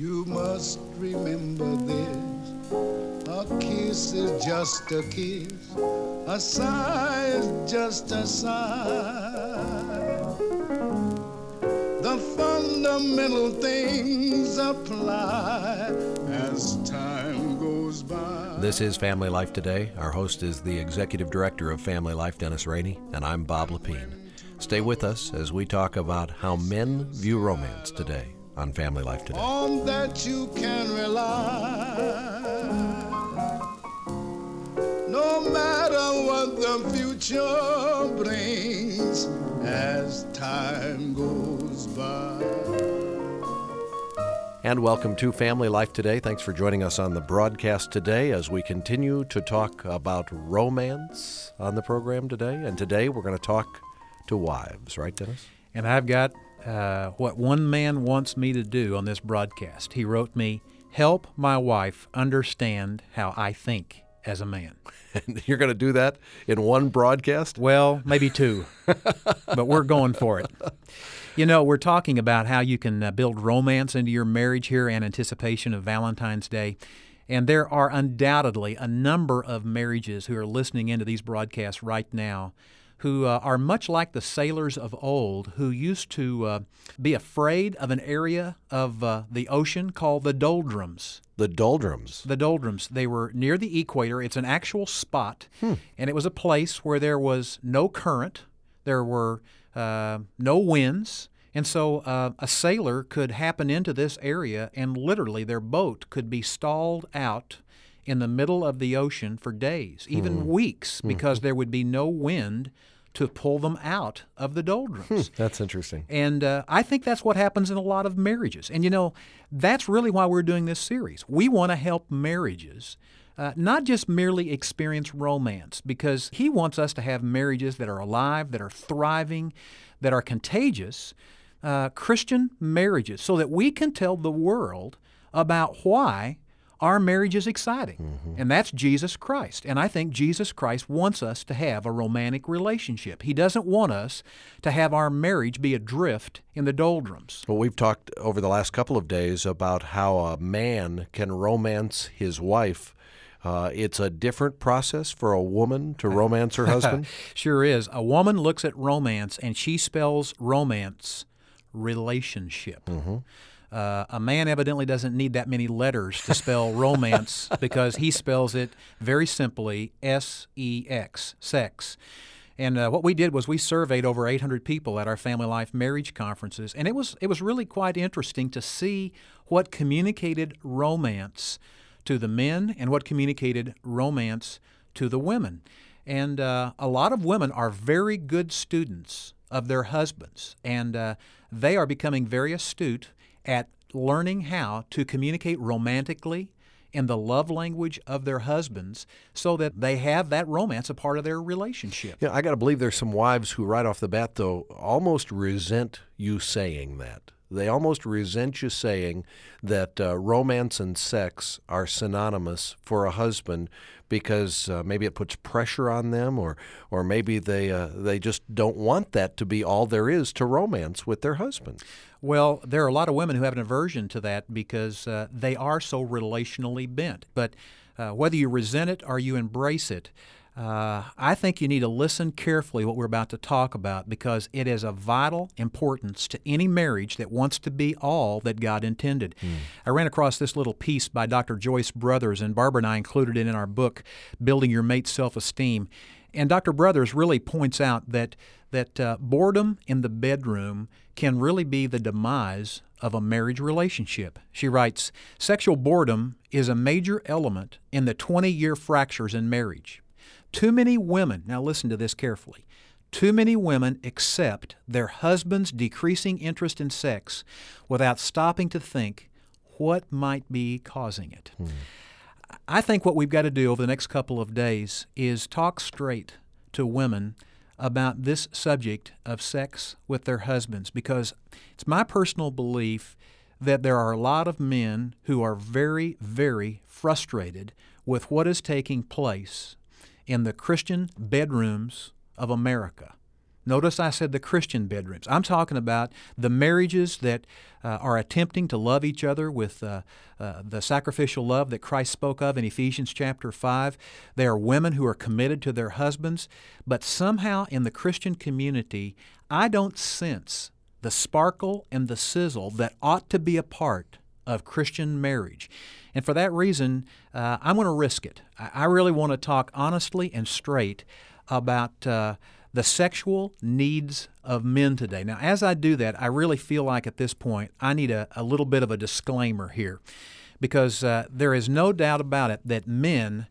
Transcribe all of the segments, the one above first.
You must remember this. A kiss is just a kiss. A sigh is just a sigh. The fundamental things apply as time goes by. This is Family Life Today. Our host is the Executive Director of Family Life, Dennis Rainey, and I'm Bob Lepine. Stay with us as we talk about how men view romance today on Family Life Today. On that you can rely. No matter what the future brings as time goes by. And welcome to Family Life Today. Thanks for joining us on the broadcast today as we continue to talk about romance on the program today. And today we're going to talk to wives, right, Dennis? And I've got uh, what one man wants me to do on this broadcast. He wrote me, Help my wife understand how I think as a man. And you're going to do that in one broadcast? Well, maybe two, but we're going for it. You know, we're talking about how you can uh, build romance into your marriage here in anticipation of Valentine's Day. And there are undoubtedly a number of marriages who are listening into these broadcasts right now who uh, are much like the sailors of old who used to uh, be afraid of an area of uh, the ocean called the doldrums. The doldrums. The doldrums. They were near the equator. It's an actual spot, and it was a place where there was no current, there were uh, no winds. And so uh, a sailor could happen into this area, and literally their boat could be stalled out in the middle of the ocean for days, even weeks, because there would be no wind to pull them out of the doldrums. That's interesting. And uh, I think that's what happens in a lot of marriages. And you know, that's really why we're doing this series. We want to help marriages. Uh, not just merely experience romance, because he wants us to have marriages that are alive, that are thriving, that are contagious, uh, Christian marriages, so that we can tell the world about why our marriage is exciting. And that's Jesus Christ. And I think Jesus Christ wants us to have a romantic relationship. He doesn't want us to have our marriage be adrift in the doldrums. Well, we've talked over the last couple of days about how a man can romance his wife. Uh, it's a different process for a woman to romance her husband. Sure is. A woman looks at romance and she spells romance relationship. Uh, a man evidently doesn't need that many letters to spell romance because he spells it very simply S E X, sex. And uh, what we did was we surveyed over 800 people at our family life marriage conferences, and it was it was really quite interesting to see what communicated romance to the men and what communicated romance to the women. And uh, a lot of women are very good students of their husbands, and uh, they are becoming very astute at learning how to communicate romantically in the love language of their husbands so that they have that romance a part of their relationship. Yeah, I got to believe there's some wives who, right off the bat, though, almost resent you saying that. They almost resent you saying that uh, romance and sex are synonymous for a husband because uh, maybe it puts pressure on them, or or maybe they uh, they just don't want that to be all there is to romance with their husband. Well, there are a lot of women who have an aversion to that because uh, they are so relationally bent. But uh, whether you resent it or you embrace it, uh, I think you need to listen carefully what we're about to talk about because it is of vital importance to any marriage that wants to be all that God intended. I ran across this little piece by Dr. Joyce Brothers, and Barbara and I included it in our book, Building Your Mate's Self Esteem. And Dr. Brothers really points out that that uh, boredom in the bedroom can really be the demise of a marriage relationship. She writes, "Sexual boredom is a major element in the 20-year fractures in marriage. Too many women, now listen to this carefully. Too many women accept their husband's decreasing interest in sex without stopping to think what might be causing it." Hmm. I think what we've got to do over the next couple of days is talk straight to women about this subject of sex with their husbands because it's my personal belief that there are a lot of men who are very, very frustrated with what is taking place in the Christian bedrooms of America. Notice I said the Christian bedrooms. I'm talking about the marriages that uh, are attempting to love each other with uh, uh, the sacrificial love that Christ spoke of in Ephesians chapter 5. They are women who are committed to their husbands, but somehow in the Christian community, I don't sense the sparkle and the sizzle that ought to be a part of Christian marriage. And for that reason, uh, I'm going to risk it. I, I, really want to talk honestly and straight about uh, the sexual needs of men today. Now, as I do that, I really feel like at this point I need a, a little bit of a disclaimer here because uh, there is no doubt about it that men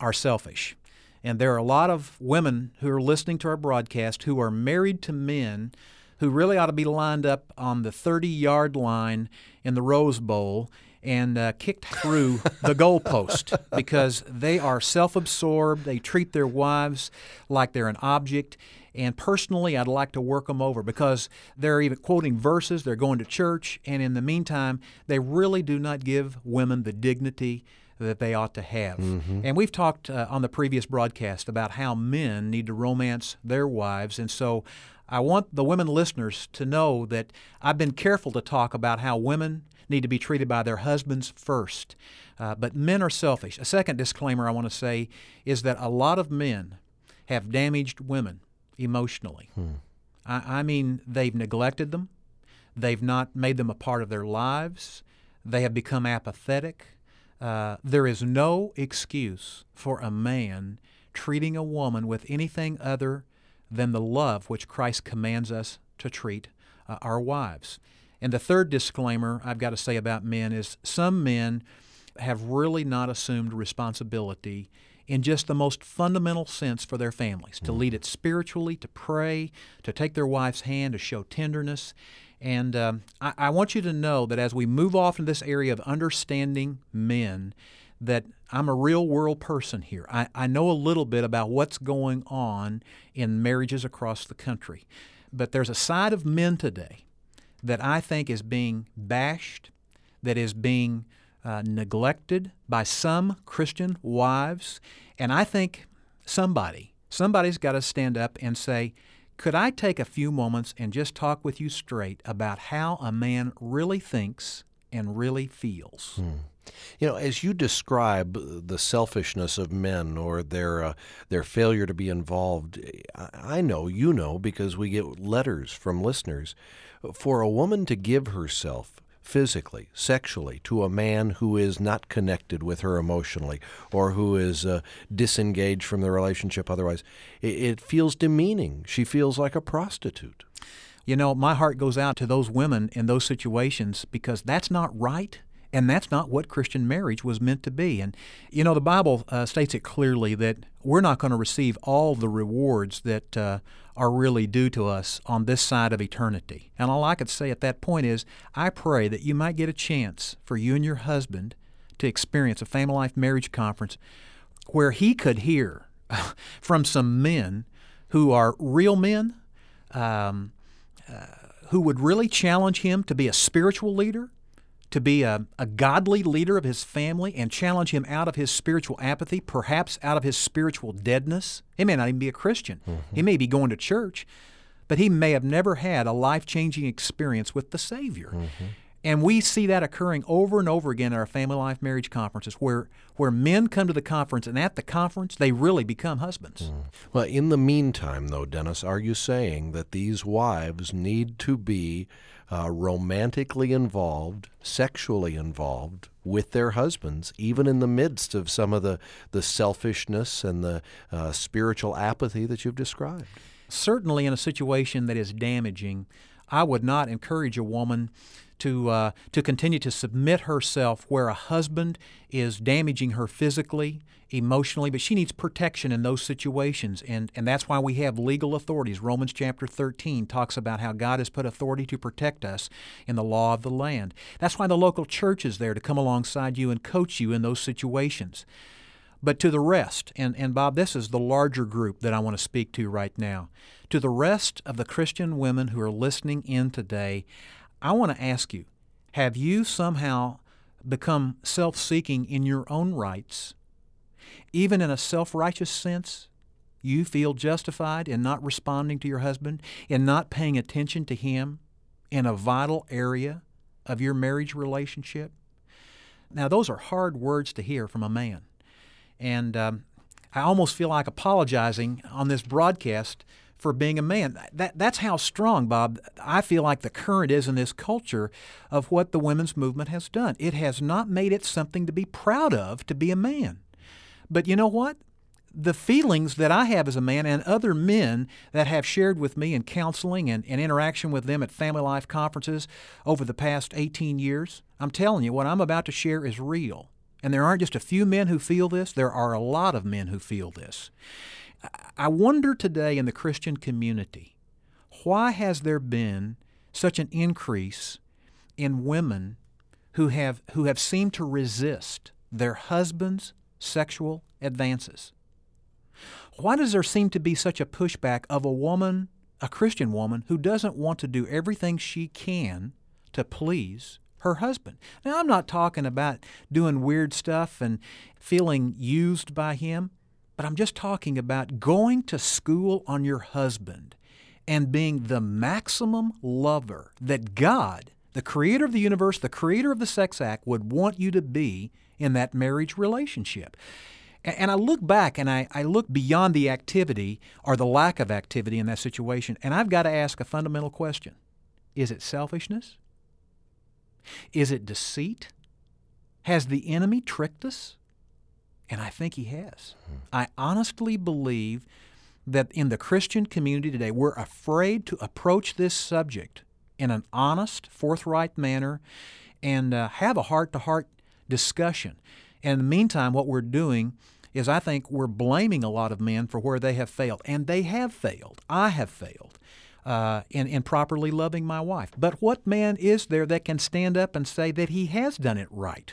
are selfish. And there are a lot of women who are listening to our broadcast who are married to men who really ought to be lined up on the 30 yard line in the Rose Bowl and uh, kicked through the goalpost because they are self absorbed. They treat their wives like they're an object. And personally, I'd like to work them over because they're even quoting verses, they're going to church, and in the meantime, they really do not give women the dignity that they ought to have. Mm-hmm. And we've talked uh, on the previous broadcast about how men need to romance their wives. And so I want the women listeners to know that I've been careful to talk about how women need to be treated by their husbands first. Uh, but men are selfish. A second disclaimer I want to say is that a lot of men have damaged women emotionally. Hmm. I, I mean, they've neglected them, they've not made them a part of their lives, they have become apathetic. Uh, there is no excuse for a man treating a woman with anything other than the love which Christ commands us to treat uh, our wives. And the third disclaimer I've got to say about men is some men have really not assumed responsibility in just the most fundamental sense for their families to lead it spiritually, to pray, to take their wife's hand, to show tenderness. And um, I, I want you to know that as we move off into this area of understanding men, that I'm a real world person here. I, I know a little bit about what's going on in marriages across the country. But there's a side of men today that I think is being bashed, that is being uh, neglected by some Christian wives. And I think somebody, somebody's got to stand up and say, could I take a few moments and just talk with you straight about how a man really thinks and really feels? Hmm. You know, as you describe the selfishness of men or their uh, their failure to be involved, I know you know because we get letters from listeners for a woman to give herself physically, sexually, to a man who is not connected with her emotionally or who is uh, disengaged from the relationship otherwise, it, it feels demeaning. She feels like a prostitute. You know, my heart goes out to those women in those situations because that's not right. And that's not what Christian marriage was meant to be. And, you know, the Bible uh, states it clearly that we're not going to receive all the rewards that uh, are really due to us on this side of eternity. And all I could say at that point is I pray that you might get a chance for you and your husband to experience a Family Life Marriage Conference where he could hear from some men who are real men, um, uh, who would really challenge him to be a spiritual leader to be a, a godly leader of his family and challenge him out of his spiritual apathy, perhaps out of his spiritual deadness. He may not even be a Christian. Mm-hmm. He may be going to church, but he may have never had a life changing experience with the Savior. Mm-hmm. And we see that occurring over and over again at our family life marriage conferences where, where men come to the conference and at the conference they really become husbands. Mm. Well, in the meantime, though, Dennis, are you saying that these wives need to be uh, romantically involved, sexually involved with their husbands, even in the midst of some of the, the selfishness and the uh, spiritual apathy that you've described. Certainly, in a situation that is damaging, I would not encourage a woman to uh, to continue to submit herself where a husband is damaging her physically, emotionally, but she needs protection in those situations, and and that's why we have legal authorities. Romans chapter 13 talks about how God has put authority to protect us in the law of the land. That's why the local church is there to come alongside you and coach you in those situations. But to the rest, and, and Bob, this is the larger group that I want to speak to right now. To the rest of the Christian women who are listening in today, I want to ask you have you somehow become self seeking in your own rights, even in a self righteous sense? you feel justified in not responding to your husband, in not paying attention to him in a vital area of your marriage relationship? Now, those are hard words to hear from a man. And um, I almost feel like apologizing on this broadcast for being a man. That, that's how strong, Bob, I feel like the current is in this culture of what the women's movement has done. It has not made it something to be proud of to be a man. But you know what? The feelings that I have as a man and other men that have shared with me in counseling and, and interaction with them at family life conferences over the past 18 years, I'm telling you, what I'm about to share is real. And there aren't just a few men who feel this, there are a lot of men who feel this. I wonder today in the Christian community, why has there been such an increase in women who have, who have seemed to resist their husbands' sexual advances? Why does there seem to be such a pushback of a woman, a Christian woman, who doesn't want to do everything she can to please her husband? Now, I'm not talking about doing weird stuff and feeling used by him. But I'm just talking about going to school on your husband and being the maximum lover that God, the creator of the universe, the creator of the sex act, would want you to be in that marriage relationship. And I look back and I, I look beyond the activity or the lack of activity in that situation, and I've got to ask a fundamental question Is it selfishness? Is it deceit? Has the enemy tricked us? And I think he has. I honestly believe that in the Christian community today, we're afraid to approach this subject in an honest, forthright manner and uh, have a heart to heart discussion. And in the meantime, what we're doing is I think we're blaming a lot of men for where they have failed. And they have failed. I have failed. Uh, in, in properly loving my wife. But what man is there that can stand up and say that he has done it right?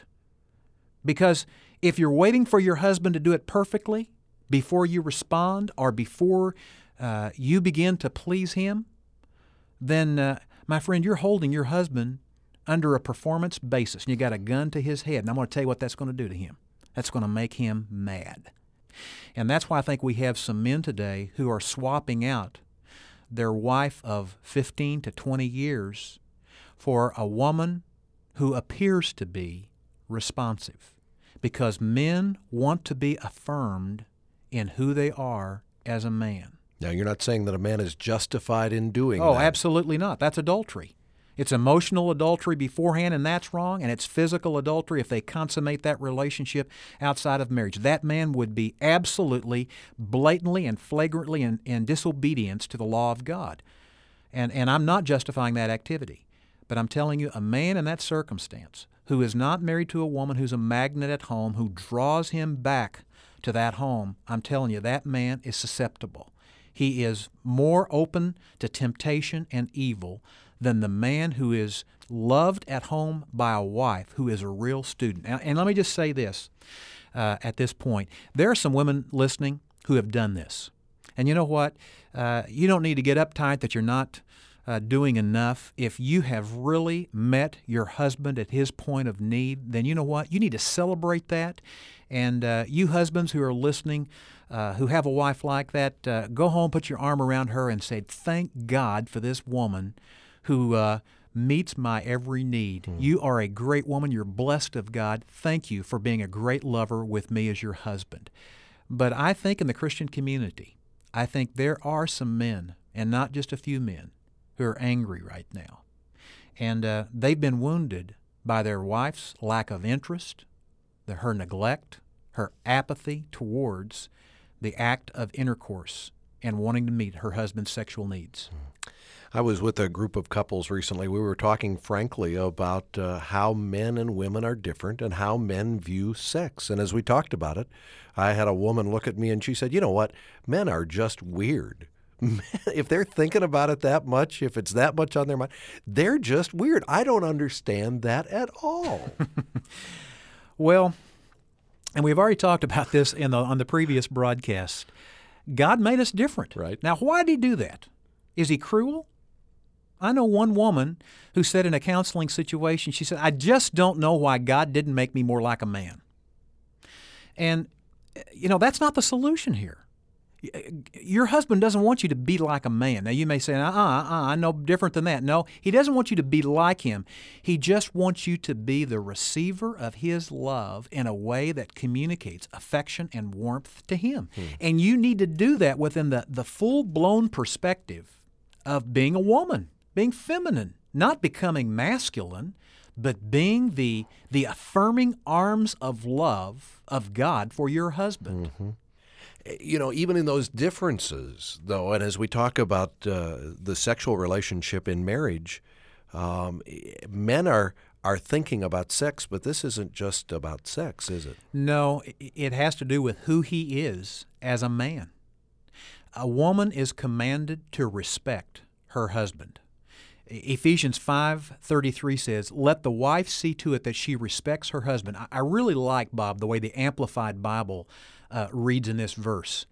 Because if you're waiting for your husband to do it perfectly before you respond or before uh, you begin to please him, then, uh, my friend, you're holding your husband under a performance basis. And you got a gun to his head. And I'm going to tell you what that's going to do to him. That's going to make him mad. And that's why I think we have some men today who are swapping out their wife of 15 to 20 years for a woman who appears to be responsive because men want to be affirmed in who they are as a man. Now, you're not saying that a man is justified in doing that. oh, that. absolutely not. That's adultery. It's emotional adultery beforehand, and that's wrong, and it's physical adultery if they consummate that relationship outside of marriage. That man would be absolutely, blatantly, and flagrantly in, in disobedience to the law of God. And, and I'm not justifying that activity, but I'm telling you, a man in that circumstance who is not married to a woman who's a magnet at home, who draws him back to that home, I'm telling you, that man is susceptible. He is more open to temptation and evil than the man who is loved at home by a wife who is a real student. And, and let me just say this uh, at this point there are some women listening who have done this. And you know what? Uh, you don't need to get uptight that you're not uh, doing enough, if you have really met your husband at his point of need, then you know what? You need to celebrate that. And uh, you husbands who are listening, uh, who have a wife like that, uh, go home, put your arm around her, and say, Thank God for this woman who uh, meets my every need. Mm. You are a great woman. You're blessed of God. Thank you for being a great lover with me as your husband. But I think in the Christian community, I think there are some men, and not just a few men, who are angry right now. And uh, they've been wounded by their wife's lack of interest, the, her neglect, her apathy towards the act of intercourse and wanting to meet her husband's sexual needs. I was with a group of couples recently. We were talking frankly about uh, how men and women are different and how men view sex. And as we talked about it, I had a woman look at me and she said, You know what? Men are just weird. if they're thinking about it that much, if it's that much on their mind, they're just weird. I don't understand that at all. well, and we've already talked about this in the, on the previous broadcast. God made us different. Right. Now, why did He do that? Is He cruel? I know one woman who said in a counseling situation, she said, I just don't know why God didn't make me more like a man. And, eh, you know, that's not the solution here. Your husband doesn't want you to be like a man. Now, you may say, uh uh-uh, uh, I know different than that. No, he doesn't want you to be like him. He just wants you to be the receiver of his love in a way that communicates affection and warmth to him. Hmm. And you need to do that within the, the full blown perspective of being a woman, being feminine, not becoming masculine, but being the, the affirming arms of love of God for your husband. Mm-hmm. You know, even in those differences, though, and as we talk about uh, the sexual relationship in marriage, um, men are are thinking about sex, but this isn't just about sex, is it? No, it has to do with who he is as a man. A woman is commanded to respect her husband. Ephesians 5:33 says, "Let the wife see to it that she respects her husband." I really like Bob the way the Amplified Bible uh, reads in this verse.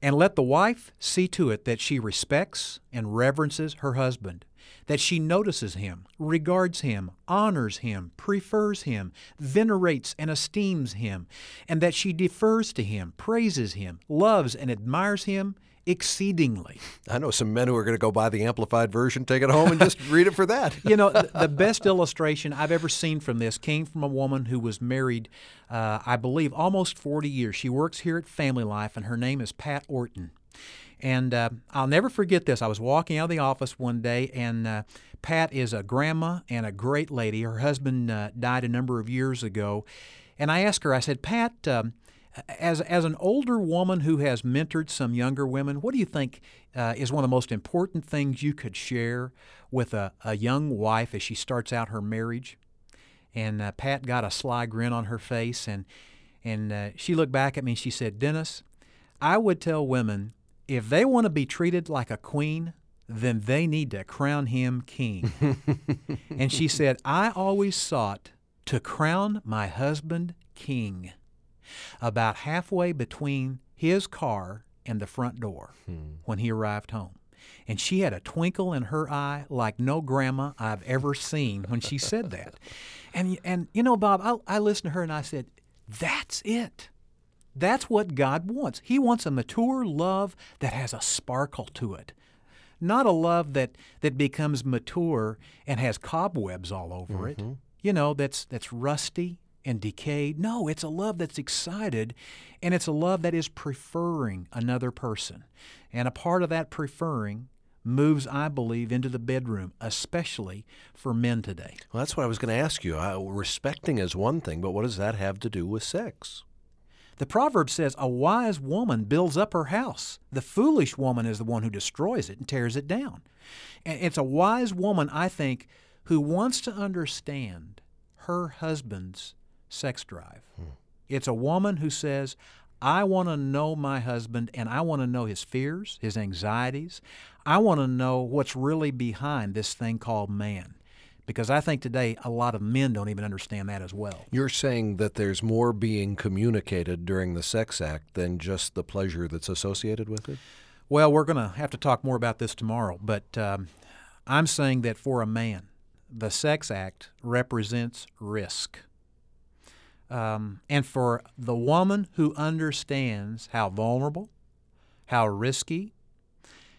And let the wife see to it that she respects and reverences her husband, that she notices him, regards him, honors him, prefers him, venerates and esteems him, and that she defers to him, praises him, loves and admires him, exceedingly. I know some men who are going to go buy the amplified version, take it home, and just read it for that. you know, the, the, best illustration I've ever seen from this came from a woman who was married, uh, I believe, almost 40 years. She works here at Family Life, and her name is Pat Orton. And uh, I'll never forget this. I was walking out of the office one day, and uh, Pat is a grandma and a great lady. Her husband uh, died a number of years ago. And I asked her, I said, Pat, um, as as an older woman who has mentored some younger women, what do you think uh, is one of the most important things you could share with a, a young wife as she starts out her marriage? And uh, Pat got a sly grin on her face, and and uh, she looked back at me and she said, "Dennis, I would tell women if they want to be treated like a queen." Then they need to crown him king. and she said, I always sought to crown my husband king about halfway between his car and the front door hmm. when he arrived home. And she had a twinkle in her eye like no grandma I've ever seen when she said that. And, and you know, Bob, I, I listened to her and I said, that's it. That's what God wants. He wants a mature love that has a sparkle to it. Not a love that, that becomes mature and has cobwebs all over mm-hmm. it. You know, that's that's rusty and decayed. No, it's a love that's excited, and it's a love that is preferring another person. And a part of that preferring moves, I believe, into the bedroom, especially for men today. Well, that's what I was going to ask you. Uh, respecting is one thing, but what does that have to do with sex? The proverb says, A wise woman builds up her house. The foolish woman is the one who destroys it and tears it down. And it's a wise woman, I think, who wants to understand her husband's sex drive. Hmm. It's a woman who says, I want to know my husband and I want to know his fears, his anxieties. I want to know what's really behind this thing called man. Because I think today a lot of men don't even understand that as well. You're saying that there's more being communicated during the sex act than just the pleasure that's associated with it? Well, we're going to have to talk more about this tomorrow, but um, I'm saying that for a man, the sex act represents risk. Um, and for the woman who understands how vulnerable, how risky,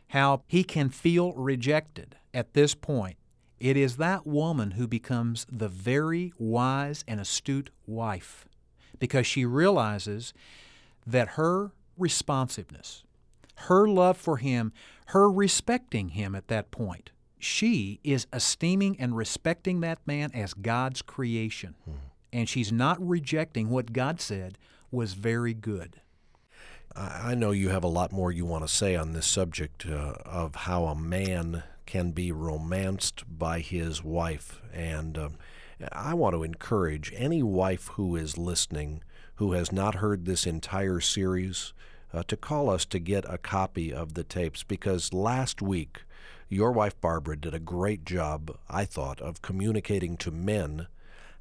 how he can feel rejected at this point, it is that woman who becomes the very wise and astute wife because she realizes that her responsiveness, her love for him, her respecting him at that point, she is esteeming and respecting that man as God's creation. Hmm and she's not rejecting what God said was very good. I know you have a lot more you want to say on this subject uh, of how a man can be romanced by his wife. And um, I want to encourage any wife who is listening who has not heard this entire series uh, to call us to get a copy of the tapes because last week your wife Barbara did a great job, I thought, of communicating to men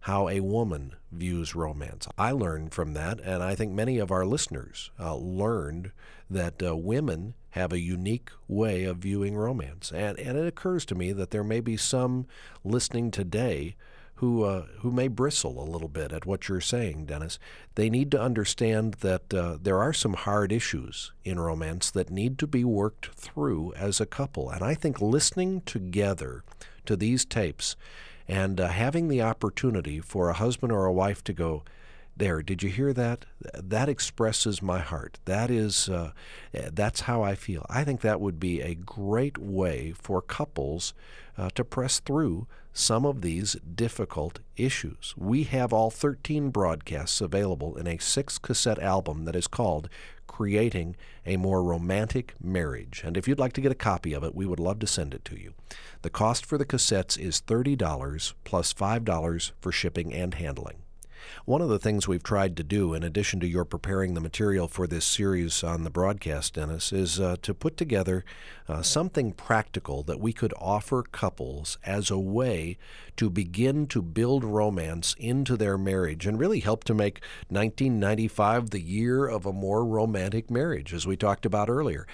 how a woman views romance. I learned from that, and I think many of our listeners uh, learned that uh, women have a unique way of viewing romance. And, and it occurs to me that there may be some listening today who uh, who may bristle a little bit at what you're saying, Dennis. They need to understand that uh, there are some hard issues in romance that need to be worked through as a couple. And I think listening together to these tapes and uh, having the opportunity for a husband or a wife to go, there did you hear that? That expresses my heart. That is uh, that's how i feel. I think that would be a great way for couples uh, to press through some of these difficult issues. We have all 13 broadcasts available in a six cassette album that is called creating a more romantic marriage. And if you'd like to get a copy of it we would love to send it to you. The cost for the cassettes is $30 plus $5 for shipping and handling one of the things we've tried to do, in addition to your preparing the material for this series on the broadcast, Dennis, is uh, to put together uh, something practical that we could offer couples as a way to begin to build romance into their marriage and really help to make 1995 the year of a more romantic marriage, as we talked about earlier.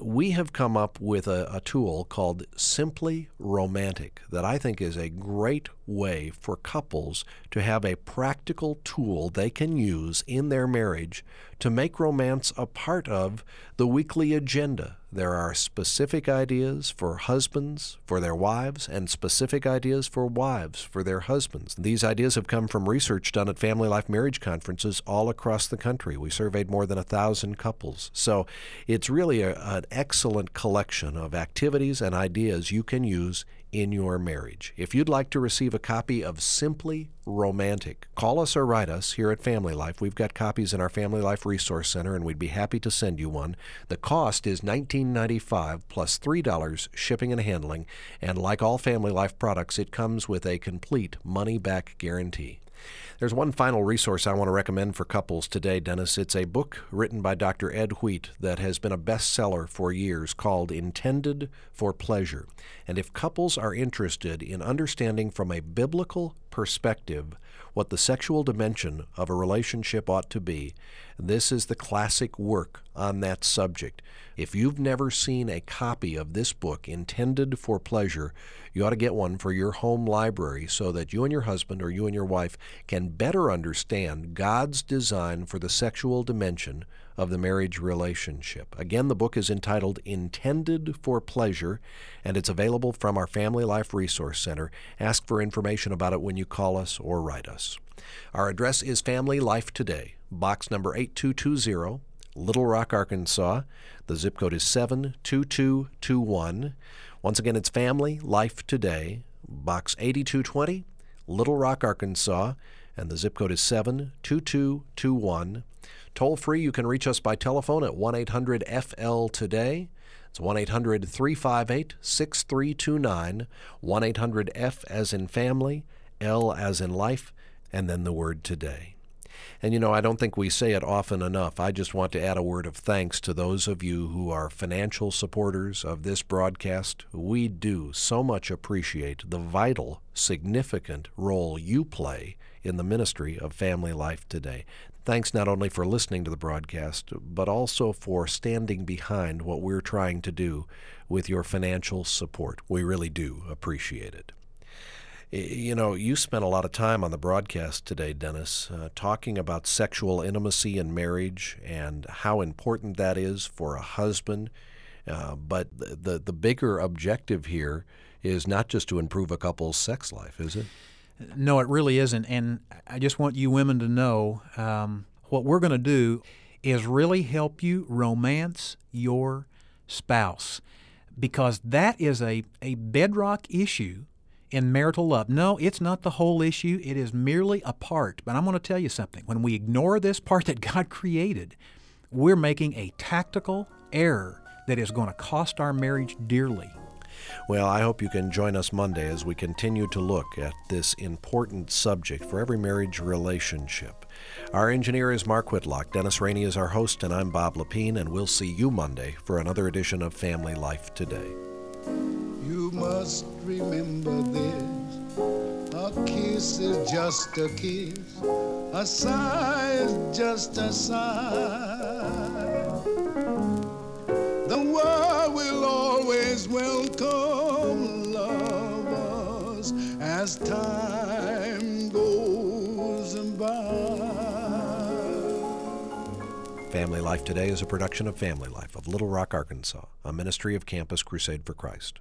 We have come up with a, a, tool called Simply Romantic that I think is a great way for couples to have a practical tool they can use in their marriage to make romance a part of the weekly agenda. There are specific ideas for husbands for their wives and specific ideas for wives for their husbands. These ideas have come from research done at Family Life Marriage Conferences all across the country. We surveyed more than a thousand couples. So it's really a, an excellent collection of activities and ideas you can use in your marriage. If you'd like to receive a copy of Simply Romantic, call us or write us here at Family Life. We've got copies in our Family Life Resource Center and we'd be happy to send you one. The cost is $19.95 plus $3 shipping and handling, and like all Family Life products, it comes with a complete money back guarantee. There's one final resource I want to recommend for couples today, Dennis. It's a book written by Dr. Ed Wheat that has been a bestseller for years called Intended for Pleasure. And if couples are interested in understanding from a biblical perspective what the sexual dimension of a relationship ought to be, this is the classic work on that subject. If you've never seen a copy of this book intended for pleasure, you ought to get one for your home library so that you and your husband or you and your wife can better understand God's design for the sexual dimension of the marriage relationship. Again, the book is entitled Intended for Pleasure, and it's available from our Family Life Resource Center. Ask for information about it when you call us or write us. Our address is Family Life Today, box number 8220, Little Rock, Arkansas. The zip code is 72221. Once again, it's Family Life Today, box 8220, Little Rock, Arkansas, and the zip code is 72221. Toll free, you can reach us by telephone at 1 800 FL Today. It's 1 800 358 6329, 1 800 F as in family, L as in life, and then the word today. And you know, I don't think we say it often enough. I just want to add a word of thanks to those of you who are financial supporters of this broadcast. We do so much appreciate the vital, significant role you play in the ministry of family life today. Thanks not only for listening to the broadcast, but also for standing behind what we're trying to do with your financial support. We really do appreciate it. You know, you spent a lot of time on the broadcast today, Dennis, uh, talking about sexual intimacy in marriage and how important that is for a husband. Uh, but the, the, the bigger objective here is not just to improve a couple's sex life, is it? No, it really isn't. And I just want you women to know um, what we're going to do is really help you romance your spouse because that is a, a bedrock issue in marital love. No, it's not the whole issue, it is merely a part. But I'm going to tell you something. When we ignore this part that God created, we're making a tactical error that is going to cost our marriage dearly. Well, I hope you can join us Monday as we continue to look at this important subject for every marriage relationship. Our engineer is Mark Whitlock. Dennis Rainey is our host, and I'm Bob Lepine, and we'll see you Monday for another edition of Family Life Today. You must remember this. A kiss is just a kiss. A sigh is just a sigh. Always welcome lovers as time goes by. Family Life Today is a production of Family Life of Little Rock, Arkansas, a ministry of Campus Crusade for Christ.